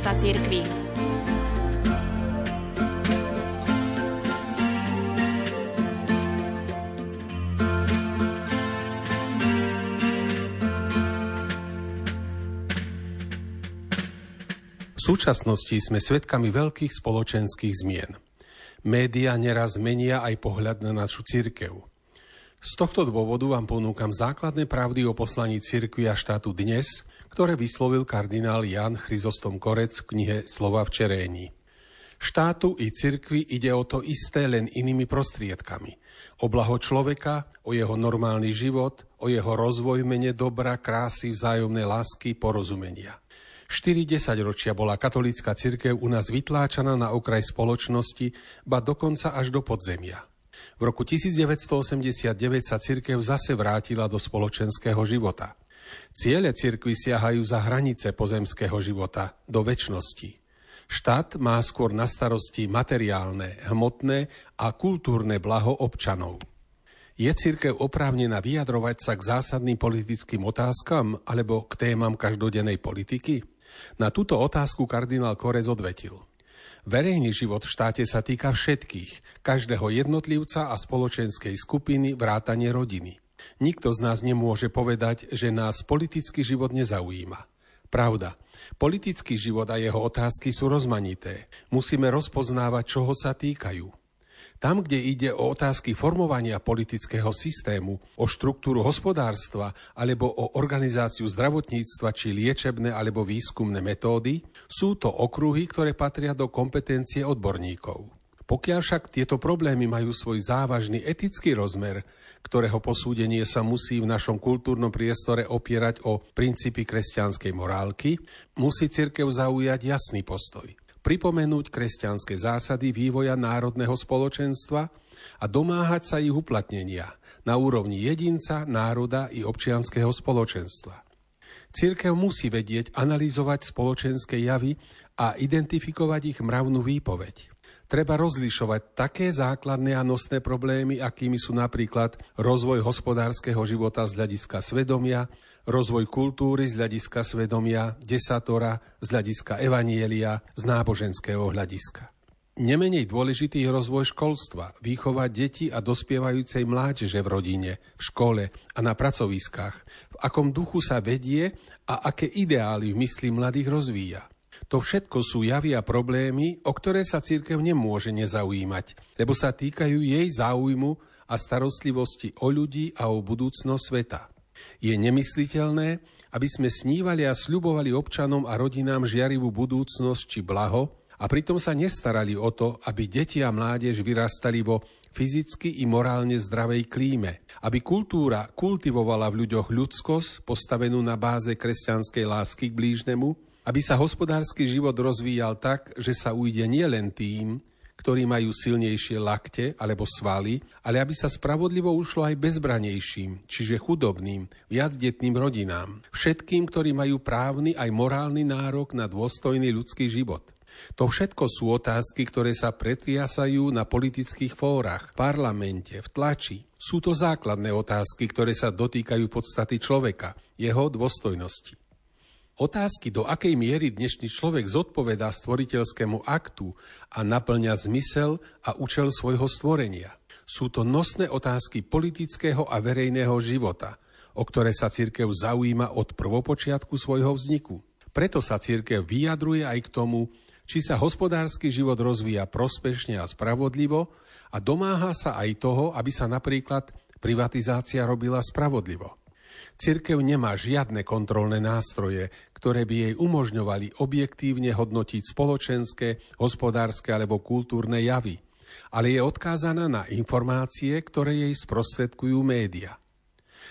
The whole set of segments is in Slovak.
života cirkvi. V súčasnosti sme svedkami veľkých spoločenských zmien. Média neraz menia aj pohľad na našu cirkev. Z tohto dôvodu vám ponúkam základné pravdy o poslaní cirkvi a štátu dnes, ktoré vyslovil kardinál Jan Chryzostom Korec v knihe Slova v čeréni. Štátu i cirkvi ide o to isté len inými prostriedkami. O blaho človeka, o jeho normálny život, o jeho rozvoj mene dobra, krásy, vzájomnej lásky, porozumenia. 4 ročia bola katolícka cirkev u nás vytláčaná na okraj spoločnosti, ba dokonca až do podzemia. V roku 1989 sa cirkev zase vrátila do spoločenského života. Ciele cirkvy siahajú za hranice pozemského života, do väčšnosti. Štát má skôr na starosti materiálne, hmotné a kultúrne blaho občanov. Je cirkev oprávnená vyjadrovať sa k zásadným politickým otázkam alebo k témam každodennej politiky? Na túto otázku kardinál Korez odvetil – Verejný život v štáte sa týka všetkých, každého jednotlivca a spoločenskej skupiny vrátane rodiny. Nikto z nás nemôže povedať, že nás politický život nezaujíma. Pravda, politický život a jeho otázky sú rozmanité. Musíme rozpoznávať, čoho sa týkajú. Tam, kde ide o otázky formovania politického systému, o štruktúru hospodárstva alebo o organizáciu zdravotníctva či liečebné alebo výskumné metódy, sú to okruhy, ktoré patria do kompetencie odborníkov. Pokiaľ však tieto problémy majú svoj závažný etický rozmer, ktorého posúdenie sa musí v našom kultúrnom priestore opierať o princípy kresťanskej morálky, musí cirkev zaujať jasný postoj pripomenúť kresťanské zásady vývoja národného spoločenstva a domáhať sa ich uplatnenia na úrovni jedinca, národa i občianského spoločenstva. Cirkev musí vedieť analyzovať spoločenské javy a identifikovať ich mravnú výpoveď. Treba rozlišovať také základné a nosné problémy, akými sú napríklad rozvoj hospodárskeho života z hľadiska svedomia, rozvoj kultúry z hľadiska svedomia, desatora z hľadiska evanielia, z náboženského hľadiska. Nemenej dôležitý je rozvoj školstva, výchova detí a dospievajúcej mládeže v rodine, v škole a na pracoviskách, v akom duchu sa vedie a aké ideály v mysli mladých rozvíja. To všetko sú javy a problémy, o ktoré sa církev nemôže nezaujímať, lebo sa týkajú jej záujmu a starostlivosti o ľudí a o budúcnosť sveta. Je nemysliteľné, aby sme snívali a sľubovali občanom a rodinám žiarivú budúcnosť či blaho a pritom sa nestarali o to, aby deti a mládež vyrastali vo fyzicky i morálne zdravej klíme, aby kultúra kultivovala v ľuďoch ľudskosť postavenú na báze kresťanskej lásky k blížnemu, aby sa hospodársky život rozvíjal tak, že sa ujde nielen tým, ktorí majú silnejšie lakte alebo svaly, ale aby sa spravodlivo ušlo aj bezbranejším, čiže chudobným, viacdetným rodinám, všetkým, ktorí majú právny aj morálny nárok na dôstojný ľudský život. To všetko sú otázky, ktoré sa pretriasajú na politických fórach, parlamente, v tlači. Sú to základné otázky, ktoré sa dotýkajú podstaty človeka, jeho dôstojnosti. Otázky, do akej miery dnešný človek zodpovedá stvoriteľskému aktu a naplňa zmysel a účel svojho stvorenia. Sú to nosné otázky politického a verejného života, o ktoré sa cirkev zaujíma od prvopočiatku svojho vzniku. Preto sa cirkev vyjadruje aj k tomu, či sa hospodársky život rozvíja prospešne a spravodlivo a domáha sa aj toho, aby sa napríklad privatizácia robila spravodlivo. Cirkev nemá žiadne kontrolné nástroje, ktoré by jej umožňovali objektívne hodnotiť spoločenské, hospodárske alebo kultúrne javy, ale je odkázaná na informácie, ktoré jej sprostredkujú média.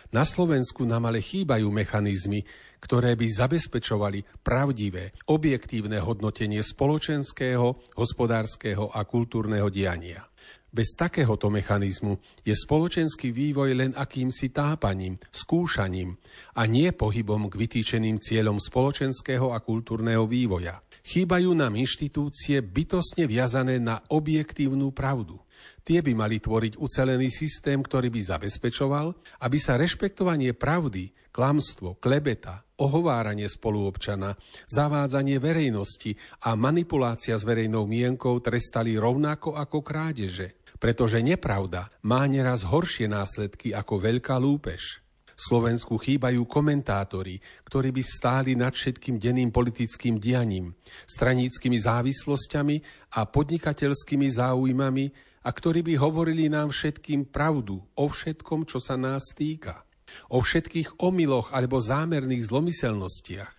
Na Slovensku nám ale chýbajú mechanizmy, ktoré by zabezpečovali pravdivé, objektívne hodnotenie spoločenského, hospodárskeho a kultúrneho diania. Bez takéhoto mechanizmu je spoločenský vývoj len akýmsi tápaním, skúšaním a nie pohybom k vytýčeným cieľom spoločenského a kultúrneho vývoja. Chýbajú nám inštitúcie bytostne viazané na objektívnu pravdu. Tie by mali tvoriť ucelený systém, ktorý by zabezpečoval, aby sa rešpektovanie pravdy, klamstvo, klebeta, ohováranie spoluobčana, zavádzanie verejnosti a manipulácia s verejnou mienkou trestali rovnako ako krádeže, pretože nepravda má neraz horšie následky ako veľká lúpež. Slovensku chýbajú komentátori, ktorí by stáli nad všetkým denným politickým dianím, straníckými závislosťami a podnikateľskými záujmami a ktorí by hovorili nám všetkým pravdu o všetkom, čo sa nás týka. O všetkých omyloch alebo zámerných zlomyselnostiach,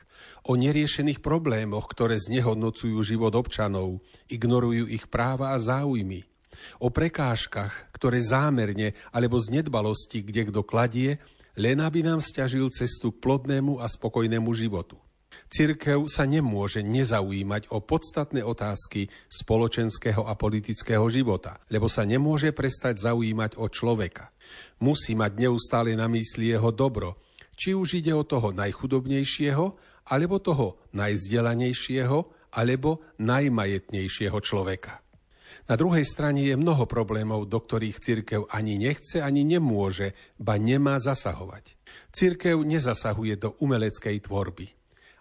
o neriešených problémoch, ktoré znehodnocujú život občanov, ignorujú ich práva a záujmy, o prekážkach, ktoré zámerne alebo z nedbalosti kde kto kladie, len aby nám stiažil cestu k plodnému a spokojnému životu. Cirkev sa nemôže nezaujímať o podstatné otázky spoločenského a politického života, lebo sa nemôže prestať zaujímať o človeka. Musí mať neustále na mysli jeho dobro, či už ide o toho najchudobnejšieho, alebo toho najzdelanejšieho, alebo najmajetnejšieho človeka. Na druhej strane je mnoho problémov, do ktorých cirkev ani nechce, ani nemôže, ba nemá zasahovať. Cirkev nezasahuje do umeleckej tvorby.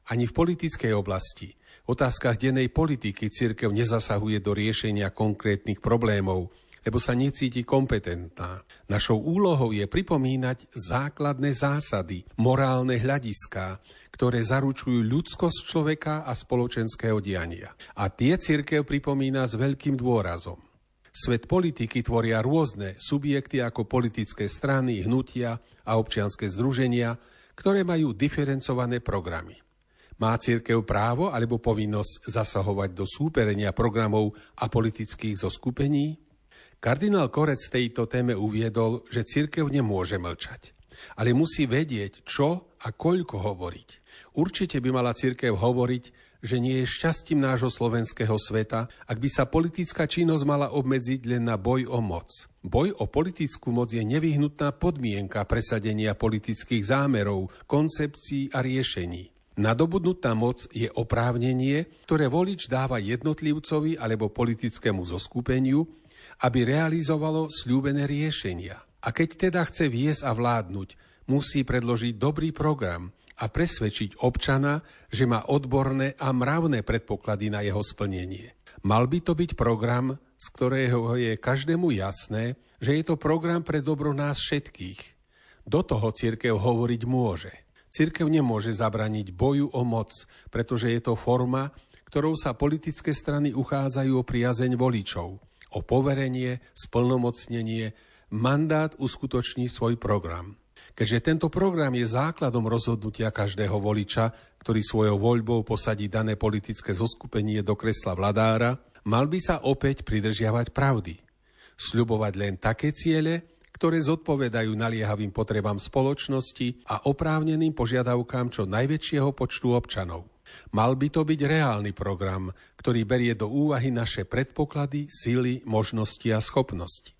Ani v politickej oblasti, v otázkach dennej politiky cirkev nezasahuje do riešenia konkrétnych problémov, lebo sa necíti kompetentná. Našou úlohou je pripomínať základné zásady, morálne hľadiská, ktoré zaručujú ľudskosť človeka a spoločenského diania. A tie cirkev pripomína s veľkým dôrazom. Svet politiky tvoria rôzne subjekty ako politické strany, hnutia a občianske združenia, ktoré majú diferencované programy. Má církev právo alebo povinnosť zasahovať do súperenia programov a politických zoskupení? Kardinál Korec tejto téme uviedol, že církev nemôže mlčať, ale musí vedieť, čo a koľko hovoriť. Určite by mala církev hovoriť, že nie je šťastím nášho slovenského sveta, ak by sa politická činnosť mala obmedziť len na boj o moc. Boj o politickú moc je nevyhnutná podmienka presadenia politických zámerov, koncepcií a riešení. Nadobudnutá moc je oprávnenie, ktoré volič dáva jednotlivcovi alebo politickému zoskupeniu, aby realizovalo slúbené riešenia. A keď teda chce viesť a vládnuť, musí predložiť dobrý program a presvedčiť občana, že má odborné a mravné predpoklady na jeho splnenie. Mal by to byť program, z ktorého je každému jasné, že je to program pre dobro nás všetkých. Do toho církev hovoriť môže – Cirkev nemôže zabraniť boju o moc, pretože je to forma, ktorou sa politické strany uchádzajú o priazeň voličov, o poverenie, splnomocnenie, mandát uskutoční svoj program. Keďže tento program je základom rozhodnutia každého voliča, ktorý svojou voľbou posadí dané politické zoskupenie do kresla vladára, mal by sa opäť pridržiavať pravdy. Sľubovať len také ciele, ktoré zodpovedajú naliehavým potrebám spoločnosti a oprávneným požiadavkám čo najväčšieho počtu občanov. Mal by to byť reálny program, ktorý berie do úvahy naše predpoklady, sily, možnosti a schopnosti.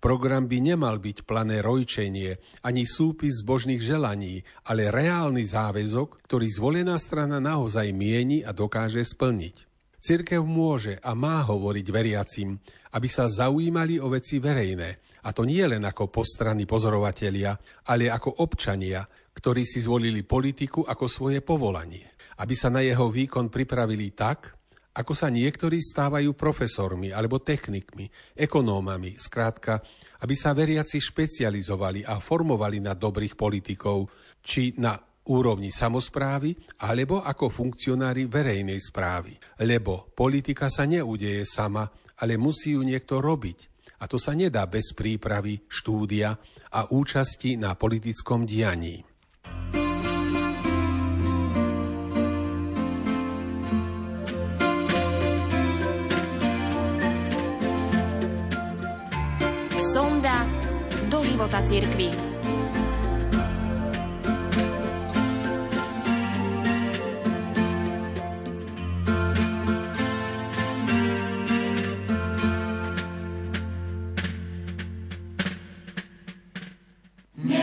Program by nemal byť plané rojčenie ani súpis zbožných želaní, ale reálny záväzok, ktorý zvolená strana naozaj mieni a dokáže splniť. Cirkev môže a má hovoriť veriacim, aby sa zaujímali o veci verejné, a to nie len ako postranní pozorovatelia, ale ako občania, ktorí si zvolili politiku ako svoje povolanie. Aby sa na jeho výkon pripravili tak, ako sa niektorí stávajú profesormi alebo technikmi, ekonómami, skrátka, aby sa veriaci špecializovali a formovali na dobrých politikov, či na úrovni samozprávy, alebo ako funkcionári verejnej správy. Lebo politika sa neudeje sama, ale musí ju niekto robiť. A to sa nedá bez prípravy, štúdia a účasti na politickom dianí. Sonda do života cirkvi.